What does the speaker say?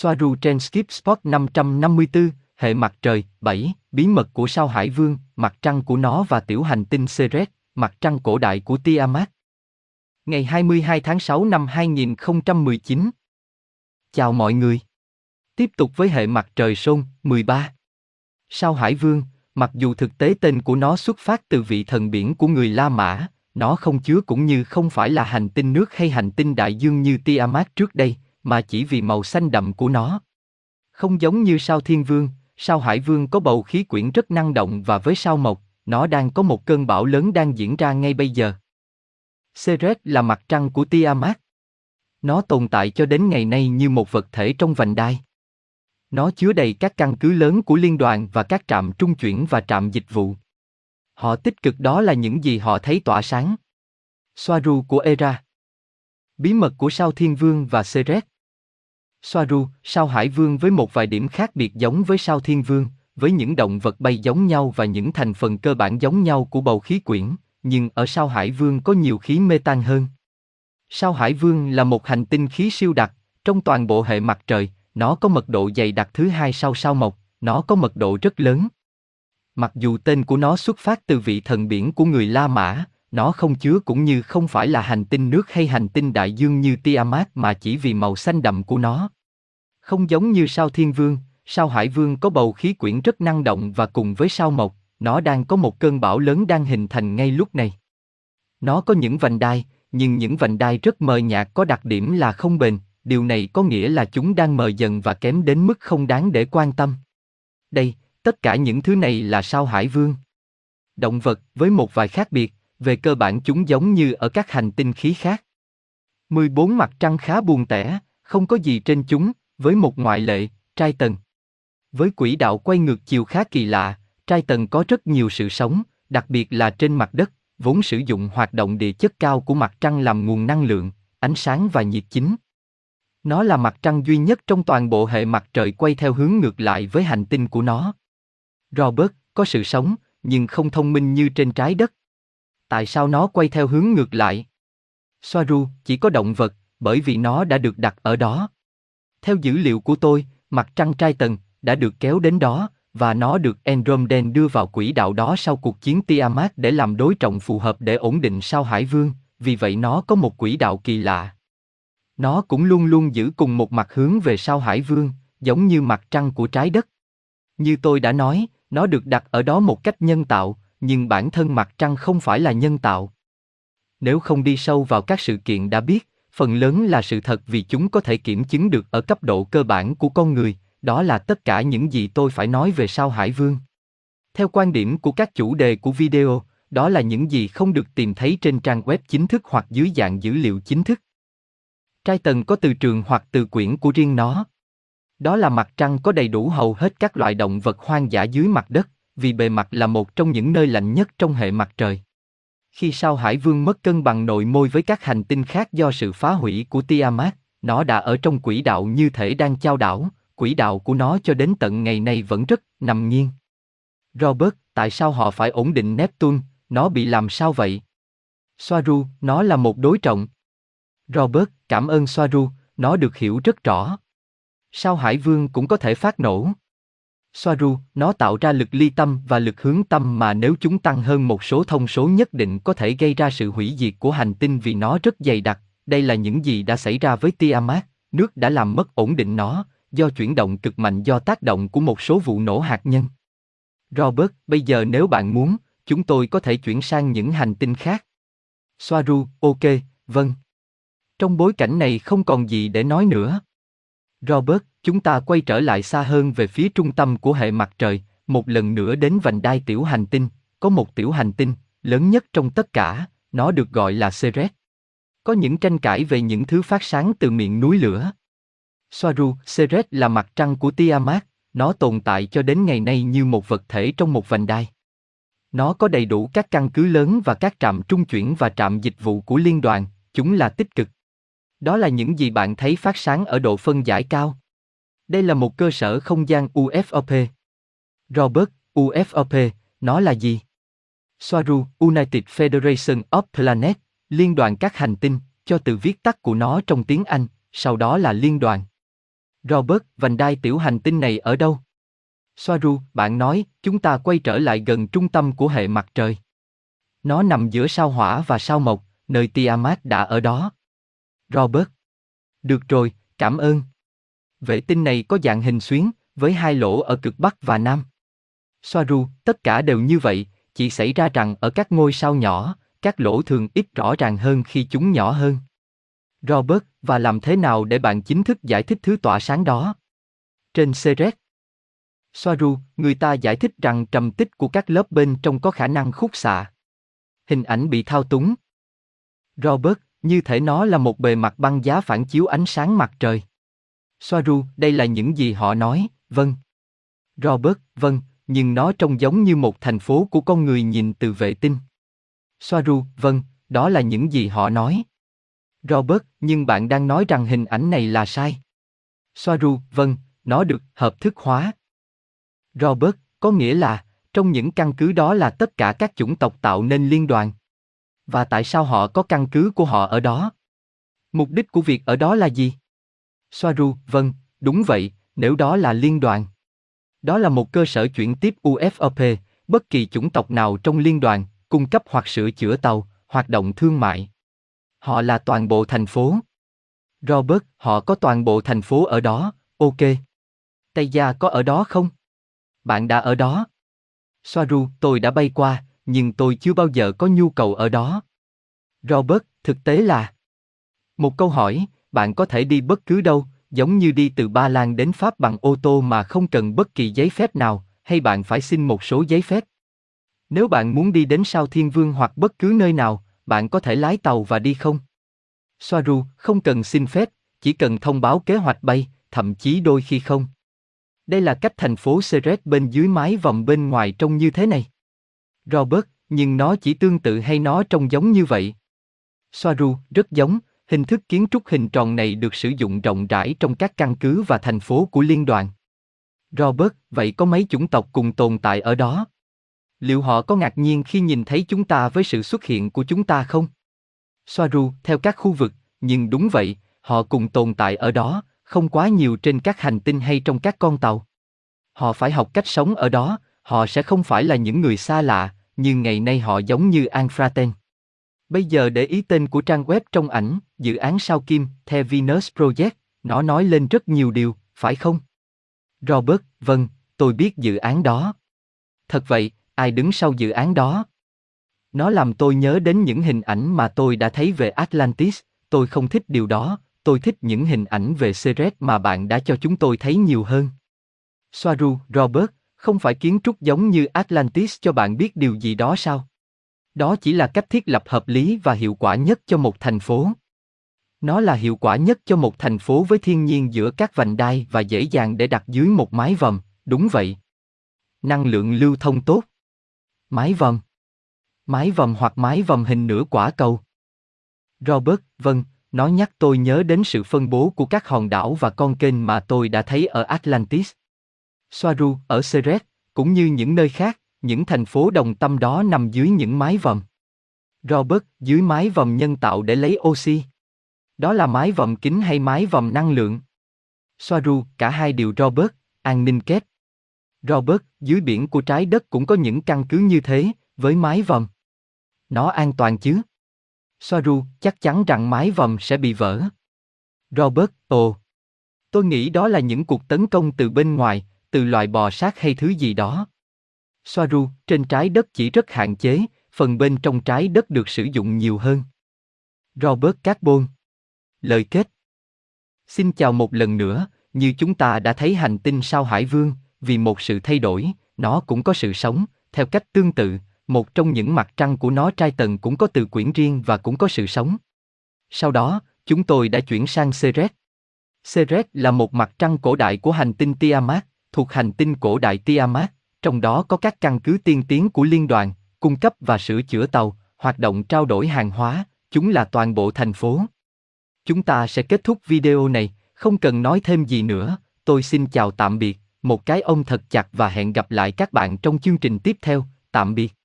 Soaru trên Skip Spot 554, hệ mặt trời, 7, bí mật của sao Hải Vương, mặt trăng của nó và tiểu hành tinh Ceres, mặt trăng cổ đại của Tiamat. Ngày 22 tháng 6 năm 2019. Chào mọi người. Tiếp tục với hệ mặt trời Sôn, 13. Sao Hải Vương, mặc dù thực tế tên của nó xuất phát từ vị thần biển của người La Mã, nó không chứa cũng như không phải là hành tinh nước hay hành tinh đại dương như Tiamat trước đây, mà chỉ vì màu xanh đậm của nó. Không giống như sao Thiên Vương, sao Hải Vương có bầu khí quyển rất năng động và với sao Mộc, nó đang có một cơn bão lớn đang diễn ra ngay bây giờ. Ceres là mặt trăng của Tiamat. Nó tồn tại cho đến ngày nay như một vật thể trong vành đai. Nó chứa đầy các căn cứ lớn của liên đoàn và các trạm trung chuyển và trạm dịch vụ. Họ tích cực đó là những gì họ thấy tỏa sáng. Soaru của Era Bí mật của sao Thiên Vương và Ceres Soaru, sao Hải Vương với một vài điểm khác biệt giống với sao Thiên Vương, với những động vật bay giống nhau và những thành phần cơ bản giống nhau của bầu khí quyển, nhưng ở sao Hải Vương có nhiều khí mê tan hơn. Sao Hải Vương là một hành tinh khí siêu đặc, trong toàn bộ hệ mặt trời, nó có mật độ dày đặc thứ hai sau sao mộc, nó có mật độ rất lớn. Mặc dù tên của nó xuất phát từ vị thần biển của người La Mã, nó không chứa cũng như không phải là hành tinh nước hay hành tinh đại dương như Tiamat mà chỉ vì màu xanh đậm của nó. Không giống như sao Thiên Vương, sao Hải Vương có bầu khí quyển rất năng động và cùng với sao Mộc, nó đang có một cơn bão lớn đang hình thành ngay lúc này. Nó có những vành đai, nhưng những vành đai rất mờ nhạt có đặc điểm là không bền, điều này có nghĩa là chúng đang mờ dần và kém đến mức không đáng để quan tâm. Đây, tất cả những thứ này là sao Hải Vương. Động vật với một vài khác biệt, về cơ bản chúng giống như ở các hành tinh khí khác. 14 mặt trăng khá buồn tẻ, không có gì trên chúng, với một ngoại lệ, trai tầng. Với quỹ đạo quay ngược chiều khá kỳ lạ, trai tầng có rất nhiều sự sống, đặc biệt là trên mặt đất, vốn sử dụng hoạt động địa chất cao của mặt trăng làm nguồn năng lượng, ánh sáng và nhiệt chính. Nó là mặt trăng duy nhất trong toàn bộ hệ mặt trời quay theo hướng ngược lại với hành tinh của nó. Robert có sự sống, nhưng không thông minh như trên trái đất. Tại sao nó quay theo hướng ngược lại? Soaru chỉ có động vật, bởi vì nó đã được đặt ở đó. Theo dữ liệu của tôi, mặt trăng trai tầng đã được kéo đến đó, và nó được Andromeda đưa vào quỹ đạo đó sau cuộc chiến Tiamat để làm đối trọng phù hợp để ổn định sao Hải Vương, vì vậy nó có một quỹ đạo kỳ lạ. Nó cũng luôn luôn giữ cùng một mặt hướng về sao Hải Vương, giống như mặt trăng của trái đất. Như tôi đã nói, nó được đặt ở đó một cách nhân tạo, nhưng bản thân mặt trăng không phải là nhân tạo. Nếu không đi sâu vào các sự kiện đã biết, phần lớn là sự thật vì chúng có thể kiểm chứng được ở cấp độ cơ bản của con người, đó là tất cả những gì tôi phải nói về sao Hải Vương. Theo quan điểm của các chủ đề của video, đó là những gì không được tìm thấy trên trang web chính thức hoặc dưới dạng dữ liệu chính thức. Trai tần có từ trường hoặc từ quyển của riêng nó. Đó là mặt trăng có đầy đủ hầu hết các loại động vật hoang dã dưới mặt đất, vì bề mặt là một trong những nơi lạnh nhất trong hệ mặt trời. Khi sao Hải Vương mất cân bằng nội môi với các hành tinh khác do sự phá hủy của Tiamat, nó đã ở trong quỹ đạo như thể đang chao đảo, quỹ đạo của nó cho đến tận ngày nay vẫn rất nằm nghiêng. Robert, tại sao họ phải ổn định Neptune, nó bị làm sao vậy? Soaru, nó là một đối trọng. Robert, cảm ơn Soaru, nó được hiểu rất rõ. Sao Hải Vương cũng có thể phát nổ? Soaru, nó tạo ra lực ly tâm và lực hướng tâm mà nếu chúng tăng hơn một số thông số nhất định có thể gây ra sự hủy diệt của hành tinh vì nó rất dày đặc. Đây là những gì đã xảy ra với Tiamat, nước đã làm mất ổn định nó, do chuyển động cực mạnh do tác động của một số vụ nổ hạt nhân. Robert, bây giờ nếu bạn muốn, chúng tôi có thể chuyển sang những hành tinh khác. Soaru, ok, vâng. Trong bối cảnh này không còn gì để nói nữa. Robert, chúng ta quay trở lại xa hơn về phía trung tâm của hệ mặt trời, một lần nữa đến vành đai tiểu hành tinh, có một tiểu hành tinh, lớn nhất trong tất cả, nó được gọi là Ceres. Có những tranh cãi về những thứ phát sáng từ miệng núi lửa. Soaru, Ceres là mặt trăng của Tiamat, nó tồn tại cho đến ngày nay như một vật thể trong một vành đai. Nó có đầy đủ các căn cứ lớn và các trạm trung chuyển và trạm dịch vụ của liên đoàn, chúng là tích cực. Đó là những gì bạn thấy phát sáng ở độ phân giải cao. Đây là một cơ sở không gian UFOP. Robert, UFOP, nó là gì? Soaru, United Federation of Planets, Liên đoàn các hành tinh, cho từ viết tắt của nó trong tiếng Anh, sau đó là liên đoàn. Robert, vành đai tiểu hành tinh này ở đâu? Soaru, bạn nói, chúng ta quay trở lại gần trung tâm của hệ mặt trời. Nó nằm giữa sao hỏa và sao mộc, nơi Tiamat đã ở đó. Robert. Được rồi, cảm ơn. Vệ tinh này có dạng hình xuyến, với hai lỗ ở cực Bắc và Nam. Soaru, tất cả đều như vậy, chỉ xảy ra rằng ở các ngôi sao nhỏ, các lỗ thường ít rõ ràng hơn khi chúng nhỏ hơn. Robert, và làm thế nào để bạn chính thức giải thích thứ tỏa sáng đó? Trên Ceres. Soaru, người ta giải thích rằng trầm tích của các lớp bên trong có khả năng khúc xạ. Hình ảnh bị thao túng. Robert, như thể nó là một bề mặt băng giá phản chiếu ánh sáng mặt trời. Soaru, đây là những gì họ nói, vâng. Robert, vâng, nhưng nó trông giống như một thành phố của con người nhìn từ vệ tinh. Soaru, vâng, đó là những gì họ nói. Robert, nhưng bạn đang nói rằng hình ảnh này là sai. Soaru, vâng, nó được hợp thức hóa. Robert, có nghĩa là, trong những căn cứ đó là tất cả các chủng tộc tạo nên liên đoàn. Và tại sao họ có căn cứ của họ ở đó? Mục đích của việc ở đó là gì? Soaru, vâng, đúng vậy, nếu đó là liên đoàn. Đó là một cơ sở chuyển tiếp UFOP, bất kỳ chủng tộc nào trong liên đoàn, cung cấp hoặc sửa chữa tàu, hoạt động thương mại. Họ là toàn bộ thành phố. Robert, họ có toàn bộ thành phố ở đó, ok. Tây Gia có ở đó không? Bạn đã ở đó. Soaru, tôi đã bay qua, nhưng tôi chưa bao giờ có nhu cầu ở đó. Robert, thực tế là... Một câu hỏi, bạn có thể đi bất cứ đâu, giống như đi từ Ba Lan đến Pháp bằng ô tô mà không cần bất kỳ giấy phép nào, hay bạn phải xin một số giấy phép. Nếu bạn muốn đi đến sao Thiên Vương hoặc bất cứ nơi nào, bạn có thể lái tàu và đi không? Soaru, không cần xin phép, chỉ cần thông báo kế hoạch bay, thậm chí đôi khi không. Đây là cách thành phố Seret bên dưới mái vòng bên ngoài trông như thế này. Robert, nhưng nó chỉ tương tự hay nó trông giống như vậy? Soaru, rất giống, hình thức kiến trúc hình tròn này được sử dụng rộng rãi trong các căn cứ và thành phố của liên đoàn. Robert, vậy có mấy chủng tộc cùng tồn tại ở đó? Liệu họ có ngạc nhiên khi nhìn thấy chúng ta với sự xuất hiện của chúng ta không? Soaru, theo các khu vực, nhưng đúng vậy, họ cùng tồn tại ở đó, không quá nhiều trên các hành tinh hay trong các con tàu. Họ phải học cách sống ở đó, họ sẽ không phải là những người xa lạ, nhưng ngày nay họ giống như Anfraten. Bây giờ để ý tên của trang web trong ảnh, dự án sao kim, The Venus Project, nó nói lên rất nhiều điều, phải không? Robert, vâng, tôi biết dự án đó. Thật vậy, ai đứng sau dự án đó? Nó làm tôi nhớ đến những hình ảnh mà tôi đã thấy về Atlantis, tôi không thích điều đó, tôi thích những hình ảnh về Ceres mà bạn đã cho chúng tôi thấy nhiều hơn. Soaru, Robert, không phải kiến trúc giống như Atlantis cho bạn biết điều gì đó sao? Đó chỉ là cách thiết lập hợp lý và hiệu quả nhất cho một thành phố. Nó là hiệu quả nhất cho một thành phố với thiên nhiên giữa các vành đai và dễ dàng để đặt dưới một mái vòm, đúng vậy. Năng lượng lưu thông tốt. Mái vòm. Mái vòm hoặc mái vòm hình nửa quả cầu. Robert, vâng, nó nhắc tôi nhớ đến sự phân bố của các hòn đảo và con kênh mà tôi đã thấy ở Atlantis. Soaru, ở Seret cũng như những nơi khác, những thành phố đồng tâm đó nằm dưới những mái vòm. Robert, dưới mái vòm nhân tạo để lấy oxy. Đó là mái vòm kính hay mái vòm năng lượng? Soaru, cả hai đều Robert, an ninh kép. Robert, dưới biển của trái đất cũng có những căn cứ như thế, với mái vòm. Nó an toàn chứ? Soaru, chắc chắn rằng mái vòm sẽ bị vỡ. Robert, ồ. Tôi nghĩ đó là những cuộc tấn công từ bên ngoài, từ loài bò sát hay thứ gì đó. Soaru, trên trái đất chỉ rất hạn chế, phần bên trong trái đất được sử dụng nhiều hơn. Robert Carbon Lời kết Xin chào một lần nữa, như chúng ta đã thấy hành tinh sao Hải Vương, vì một sự thay đổi, nó cũng có sự sống, theo cách tương tự, một trong những mặt trăng của nó trai tầng cũng có từ quyển riêng và cũng có sự sống. Sau đó, chúng tôi đã chuyển sang Ceres. Ceres là một mặt trăng cổ đại của hành tinh Tiamat, thuộc hành tinh cổ đại Tiamat, trong đó có các căn cứ tiên tiến của liên đoàn, cung cấp và sửa chữa tàu, hoạt động trao đổi hàng hóa, chúng là toàn bộ thành phố. Chúng ta sẽ kết thúc video này, không cần nói thêm gì nữa, tôi xin chào tạm biệt, một cái ôm thật chặt và hẹn gặp lại các bạn trong chương trình tiếp theo, tạm biệt.